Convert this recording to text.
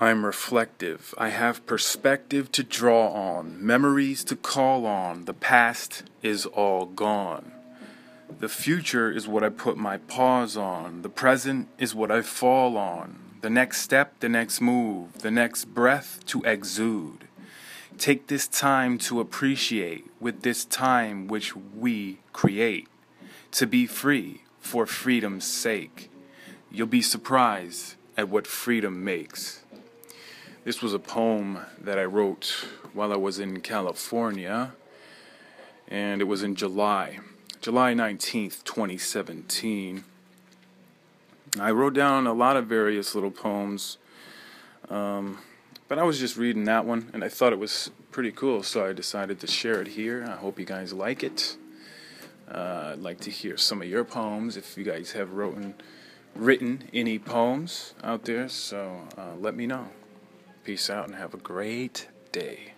I'm reflective. I have perspective to draw on, memories to call on. The past is all gone. The future is what I put my paws on. The present is what I fall on. The next step, the next move, the next breath to exude. Take this time to appreciate with this time which we create. To be free for freedom's sake. You'll be surprised at what freedom makes. This was a poem that I wrote while I was in California, and it was in July, July 19th, 2017. I wrote down a lot of various little poems, um, but I was just reading that one, and I thought it was pretty cool, so I decided to share it here. I hope you guys like it. Uh, I'd like to hear some of your poems if you guys have written, written any poems out there, so uh, let me know. Peace out and have a great day.